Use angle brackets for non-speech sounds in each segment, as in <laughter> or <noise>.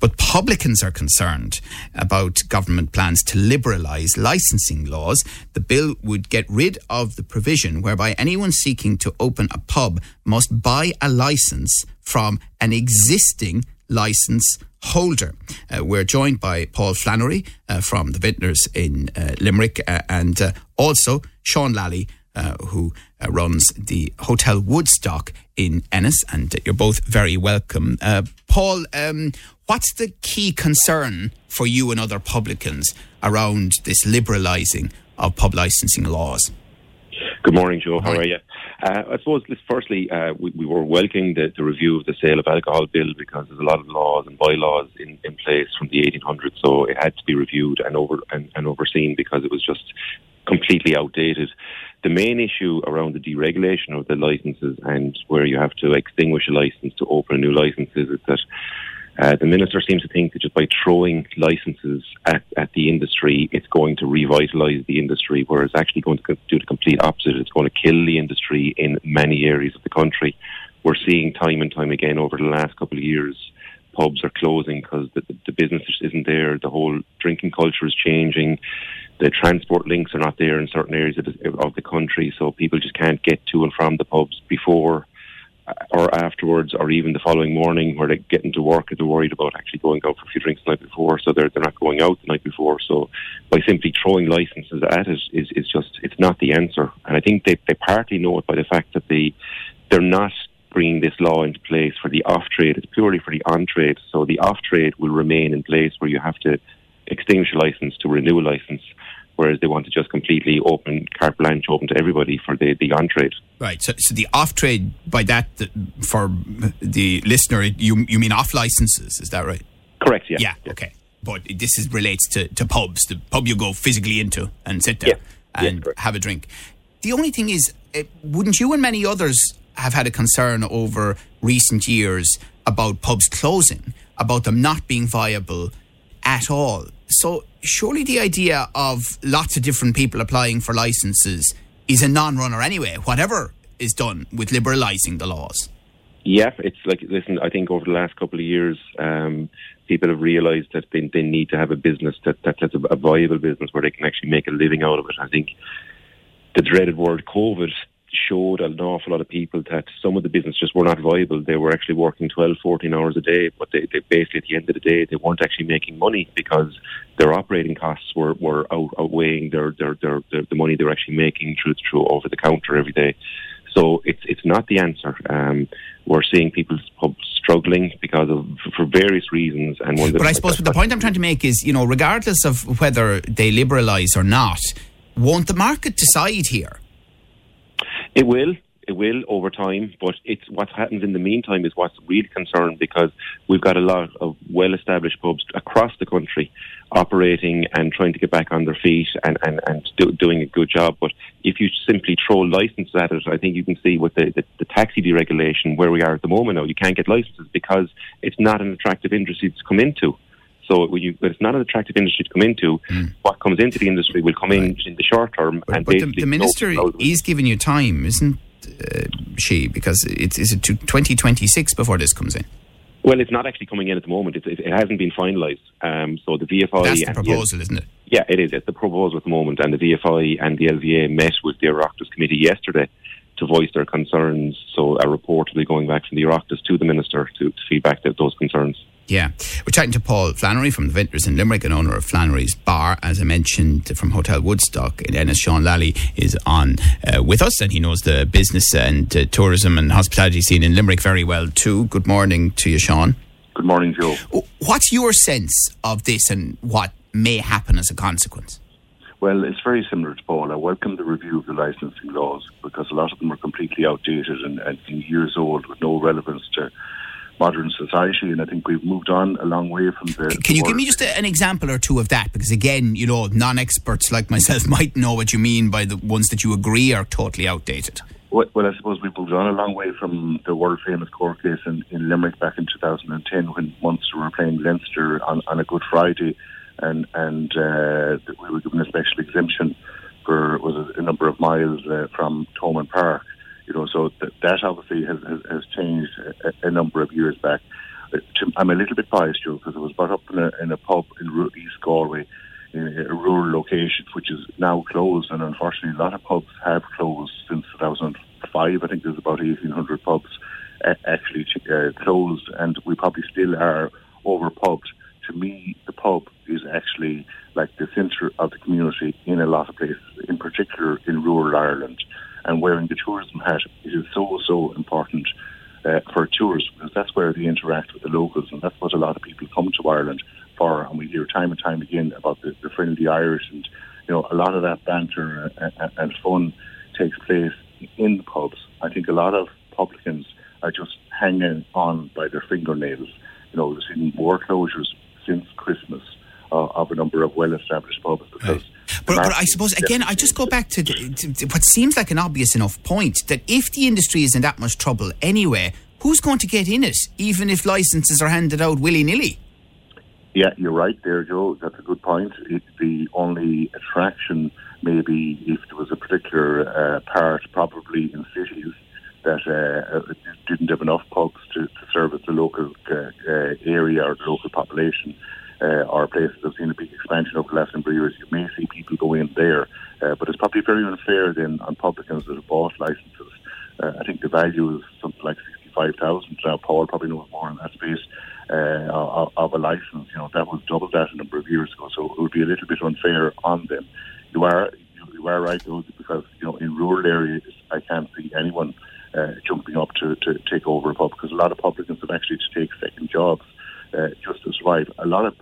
But publicans are concerned about government plans to liberalise licensing laws. The bill would get rid of the provision whereby anyone seeking to open a pub must buy a licence from an existing licence holder. Uh, we're joined by Paul Flannery uh, from the Vintners in uh, Limerick uh, and uh, also Sean Lally, uh, who runs the Hotel Woodstock in Ennis. And you're both very welcome. Paul, um, what's the key concern for you and other publicans around this liberalising of pub licensing laws? Good morning, Joe. How are you? Uh, I suppose, firstly, uh, we, we, were welcoming the, the, review of the sale of alcohol bill because there's a lot of laws and bylaws in, in place from the 1800s, so it had to be reviewed and over and, and overseen because it was just completely outdated. The main issue around the deregulation of the licenses and where you have to extinguish a license to open a new license is that uh, the minister seems to think that just by throwing licenses at, at the industry, it's going to revitalise the industry, whereas actually going to do the complete opposite. It's going to kill the industry in many areas of the country. We're seeing time and time again over the last couple of years, pubs are closing because the, the, the business isn't there. The whole drinking culture is changing. The transport links are not there in certain areas of the, of the country, so people just can't get to and from the pubs before or afterwards, or even the following morning, where they get into work they're worried about actually going out for a few drinks the night before, so they're they're not going out the night before. So by simply throwing licenses at it is is just it's not the answer. And I think they they partly know it by the fact that they they're not bringing this law into place for the off trade. It's purely for the on trade. So the off trade will remain in place where you have to extinguish a license to renew a license whereas they want to just completely open carte blanche open to everybody for the, the on trade. Right. So, so the off trade by that for the listener, you you mean off licenses? Is that right? Correct. Yeah. Yeah. yeah. Okay. But this is relates to, to pubs, the pub you go physically into and sit there yeah. and yeah, have a drink. The only thing is, eh, wouldn't you and many others have had a concern over recent years about pubs closing, about them not being viable at all? So surely the idea of lots of different people applying for licenses is a non-runner anyway. Whatever is done with liberalising the laws. Yeah, it's like listen. I think over the last couple of years, um, people have realised that they, they need to have a business that, that that's a, a viable business where they can actually make a living out of it. I think the dreaded word COVID showed an awful lot of people that some of the business just were not viable. They were actually working 12, 14 hours a day, but they, they basically at the end of the day they weren't actually making money because their operating costs were, were out, outweighing their, their, their, their, the money they were actually making through through over the counter every day. So it's it's not the answer. Um, we're seeing people struggling because of for various reasons. And one but I suppose the point I'm trying to make is, you know, regardless of whether they liberalise or not, won't the market decide here? It will. It will over time, but it's what happens in the meantime is what's really concerned because we've got a lot of well-established pubs across the country operating and trying to get back on their feet and, and, and do, doing a good job. But if you simply throw licenses at it, I think you can see with the, the, the taxi deregulation where we are at the moment now, you can't get licenses because it's not an attractive industry to come into. So you, when it's not an attractive industry to come into, mm. what comes into the industry will come in in the short term. But, and but the, the minister is giving you time, isn't uh, she? Because it's is it to 2026 before this comes in. Well, it's not actually coming in at the moment. It, it hasn't been finalised. Um, so the VFI. That's the proposal, the, isn't it? Yeah, it is. It's the proposal at the moment, and the VFI and the LVA met with the Oireachtas committee yesterday to voice their concerns. So a report will be going back from the Oireachtas to the minister to, to feedback those concerns. Yeah. We're chatting to Paul Flannery from the Vintners in Limerick, an owner of Flannery's Bar, as I mentioned, from Hotel Woodstock in Ennis. Sean Lally is on uh, with us, and he knows the business and uh, tourism and hospitality scene in Limerick very well, too. Good morning to you, Sean. Good morning, Joe. What's your sense of this and what may happen as a consequence? Well, it's very similar to Paul. I welcome the review of the licensing laws because a lot of them are completely outdated and, and years old with no relevance to modern society, and I think we've moved on a long way from the. Can, can you give me just a, an example or two of that? Because again, you know, non-experts like myself <laughs> might know what you mean by the ones that you agree are totally outdated. Well, well, I suppose we've moved on a long way from the world famous court case in, in Limerick back in 2010 when Munster were playing Leinster on, on a Good Friday and and uh, we were given a special exemption for was a number of miles uh, from Thomond Park. You know, so th- that obviously has, has, has changed a, a, number of years back. Uh, I'm a little bit biased, Joe, because I was brought up in a, in a pub in East Galway, in a rural location, which is now closed, and unfortunately, a lot of pubs have closed since 2005. I think there's about 1,800 pubs actually uh, closed, and we probably still are over pubbed. To me, the pub is actually like the centre of the community in a lot of places, in particular in rural Ireland. And wearing the tourism hat is so, so important uh, for tourists because that's where they interact with the locals, and that's what a lot of people come to Ireland for. And we hear time and time again about the, the friendly Irish, and you know, a lot of that banter and, and fun takes place in the pubs. I think a lot of publicans are just hanging on by their fingernails. You know, we've seen more closures Christmas uh, of a number of well-established pubs because. Right. But, but, I suppose again, I just go back to, the, to, what seems like an obvious enough point that if the industry is in that much trouble anyway, who's going to get in it, even if licenses are handed out willy nilly? Yeah, you're right there, Joe. That's a good point. It, the only attraction, maybe, if there was a particular uh, part, probably in cities, that uh, didn't have enough pubs to, to service the local uh, uh, area or the local population. Uh, or places that have seen a big expansion over the last number of years, you may see people go in there. Uh, but it's probably very unfair then on publicans that have bought licenses. Uh, I think the value is something like 65,000. Now, Paul probably knows more in that space uh, of, of a license. You know, that was double that a number of years ago, so it would be a little bit unfair on them. You are you are right, though, because you know in rural areas I can't see anyone uh, jumping up to, to take over a pub because a lot of publicans have actually to take second jobs uh, just to survive. A lot of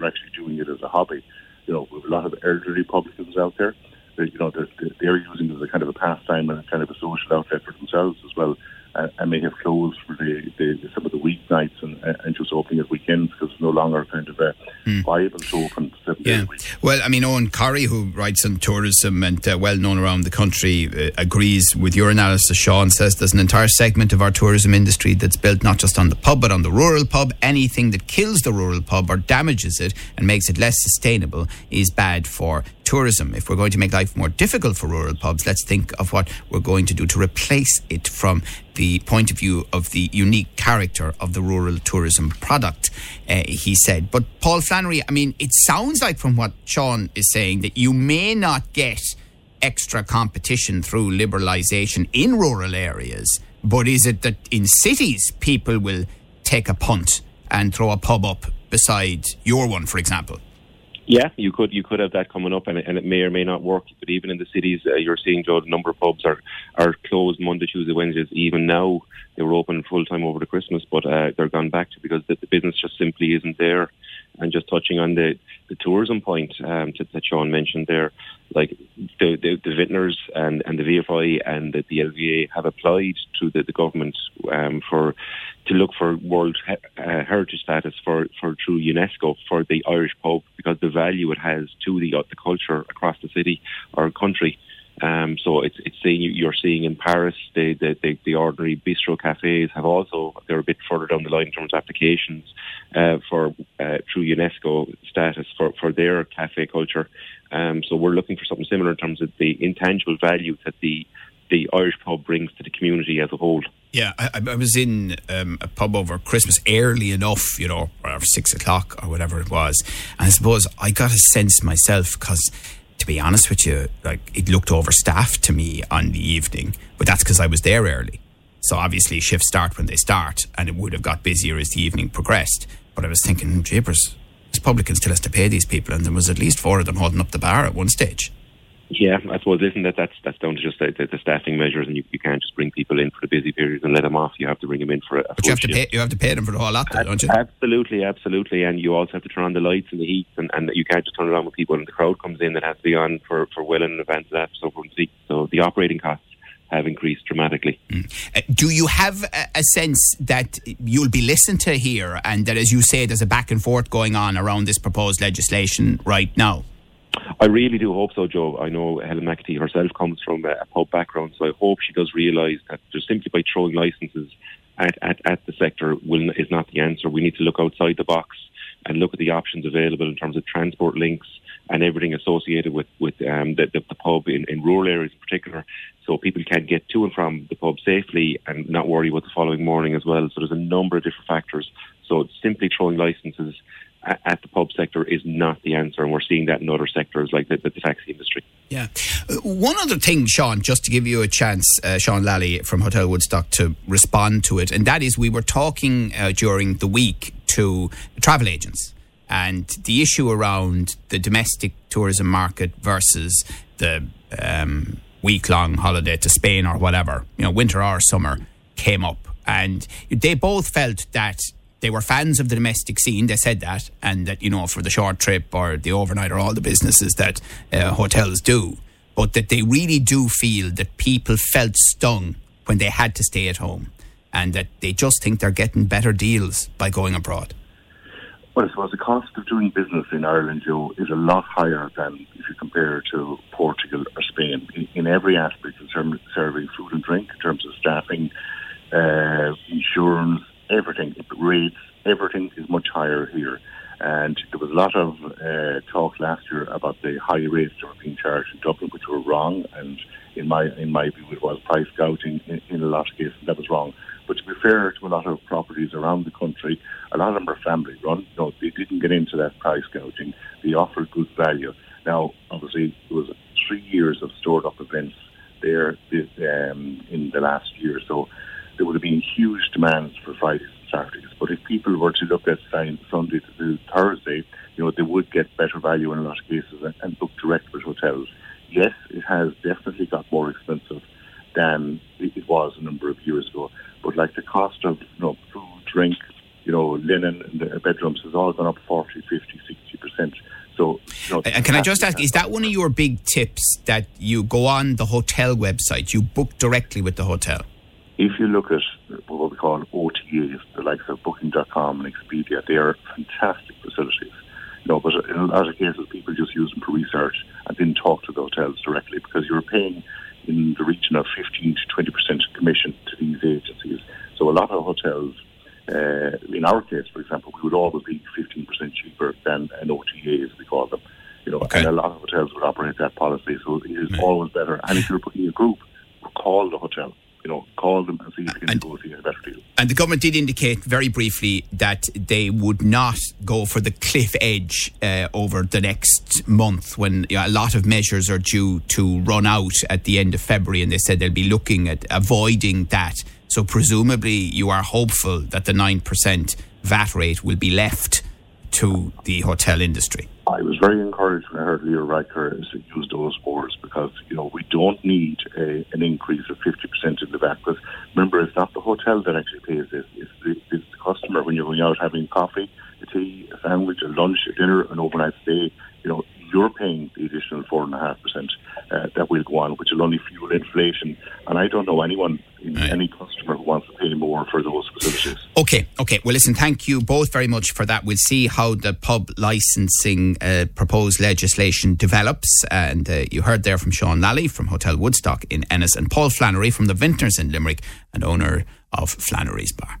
are actually doing it as a hobby. You know, with a lot of elderly publicans out there, that, you know, they're, they're using it as a kind of a pastime and a kind of a social outlet for themselves as well and may have closed for the, the, some of the weeknights and, and just opening at weekends because it's no longer kind of a mm. viable to open yeah. Well, I mean, Eoghan Corry, who writes on tourism and uh, well known around the country, uh, agrees with your analysis. Sean says there's an entire segment of our tourism industry that's built not just on the pub but on the rural pub. Anything that kills the rural pub or damages it and makes it less sustainable is bad for tourism. If we're going to make life more difficult for rural pubs, let's think of what we're going to do to replace it from the point of view of the unique character of the rural tourism product, uh, he said. But Paul Flannery, I mean, it sounds like from what Sean is saying that you may not get extra competition through liberalisation in rural areas, but is it that in cities people will take a punt and throw a pub up beside your one, for example? Yeah, you could you could have that coming up, and it, and it may or may not work. But even in the cities, uh, you're seeing Joe, the number of pubs are are closed Monday, Tuesday, Wednesdays. Even now, they were open full time over the Christmas, but uh, they're gone back to because the, the business just simply isn't there. And just touching on the, the tourism point um, to, that Sean mentioned there, like the, the, the vintners and, and the VFI and the, the LVA have applied to the, the government um, for to look for World uh, Heritage status for, for through UNESCO for the Irish pub because the value it has to the, uh, the culture across the city or country. Um, so it's it's saying you're seeing in Paris the, the, the, the, ordinary bistro cafes have also they're a bit further down the line in terms of applications uh, for uh, through UNESCO status for, for their cafe culture. Um, so we're looking for something similar in terms of the intangible value that the the Irish pub brings to the community as a whole. Yeah, I, I was in um, a pub over Christmas early enough, you know, or six o'clock or whatever it was. And I suppose I got a sense myself because to be honest with you, like it looked overstaffed to me on the evening, but that's because I was there early. So obviously shifts start when they start, and it would have got busier as the evening progressed. But I was thinking, jeepers, this publican still has to pay these people, and there was at least four of them holding up the bar at one stage. Yeah, I suppose isn't that that's that's down to just the, the, the, staffing measures, and you, you can't just bring people in for the busy periods and let them off. You have to bring them in for a. But you have to pay. You have to pay them for the whole lot, though, don't you? Absolutely, absolutely, and you also have to turn on the lights and the heat, and, and you can't just turn it on when people and the crowd comes in. That has to be on for for well in advance of that. So, from so the operating costs have increased dramatically. Mm. Uh, do you have a, a, sense that you'll be listened to here, and that, as you say, there's a back and forth going on around this proposed legislation right now? I really do hope so, Joe. I know Helen McEntee herself comes from a pub background, so I hope she does realise that just simply by throwing licences at, at, at the sector will, is not the answer. We need to look outside the box. and look at the options available in terms of transport links and everything associated with with um, the, the, the, pub in, in rural areas in particular. So people can get to and from the pub safely and not worry about the following morning as well. So there's a number of different factors. So simply throwing licenses at the pub sector is not the answer, and we're seeing that in other sectors like the, the, the taxi industry. Yeah. Uh, one other thing, Sean, just to give you a chance, uh, Sean Lally from Hotel Woodstock, to respond to it, and that is we were talking uh, during the week to travel agents and the issue around the domestic tourism market versus the um, week long holiday to Spain or whatever, you know, winter or summer, came up. And they both felt that they were fans of the domestic scene. They said that, and that you know for the short trip or the overnight or all the businesses that uh, hotels do, but that they really do feel that people felt stung when they had to stay at home, and that they just think they're getting better deals by going abroad. Well, I suppose the cost of doing business in Ireland, Joe, is a lot higher than if you compare to Portugal or Spain in, in every aspect in terms of serving food and drink, in terms of staffing, uh, insurance, everything, rates, everything is much higher here. And there was a lot of uh, talk last year about the high rates that were being charged in Dublin, which were wrong. And in my in my view, it was price gouging in, in a lot of cases. That was wrong. But to be fair to a lot of properties around the country, a lot of them are family run. No, they didn't get into that price gouging. They offered good value. Now, obviously, it was three years of stored up events there um, in the last year. So there would have been huge demands for Fridays and Saturdays. But if people were to look at Sunday to Thursday, you know, they would get better value in a lot of cases and, and book direct with hotels. Yes, it has definitely got more expensive than it was a number of years ago. But like the cost of you know, food, drink, you know, linen in the bedrooms has all gone up 40, 50, 60%. So, you know, and can I just ask, is that one of your big tips that you go on the hotel website, you book directly with the hotel? If you look at what we call OTAs, the likes of Booking.com and Expedia, they are fantastic facilities. You know, but in a lot of cases, people just use them for research and didn't talk to the hotels directly because you're paying in the region of 15 to 20 percent commission to these agencies. So a lot of hotels, uh, in our case, for example, we would always be 15 percent cheaper than an OTA, as we call them. You know, okay. and a lot of hotels would operate that policy, so it is always better. And if you're booking a group, call the hotel call them and see if you can and, negotiate a better deal. And the government did indicate very briefly that they would not go for the cliff edge uh, over the next month when you know, a lot of measures are due to run out at the end of February, and they said they'll be looking at avoiding that. So presumably, you are hopeful that the nine percent VAT rate will be left to the hotel industry. I was very encouraged when I heard Leo Varadkar use those words because, you know, we don't need a, an increase of 50% in the VAT because remember, it's not the hotel that actually pays this, it's the, it's the customer. When you're going out having coffee, a tea, a sandwich, a lunch, a dinner, an overnight stay, you know, you're paying the additional 4.5% uh, that will go on, which will only fuel inflation. And I don't know anyone, right. any customer who wants to pay more for those facilities. Okay, okay. Well, listen, thank you both very much for that. We'll see how the pub licensing uh, proposed legislation develops. And uh, you heard there from Sean Lally from Hotel Woodstock in Ennis and Paul Flannery from the Vintners in Limerick and owner of Flannery's Bar.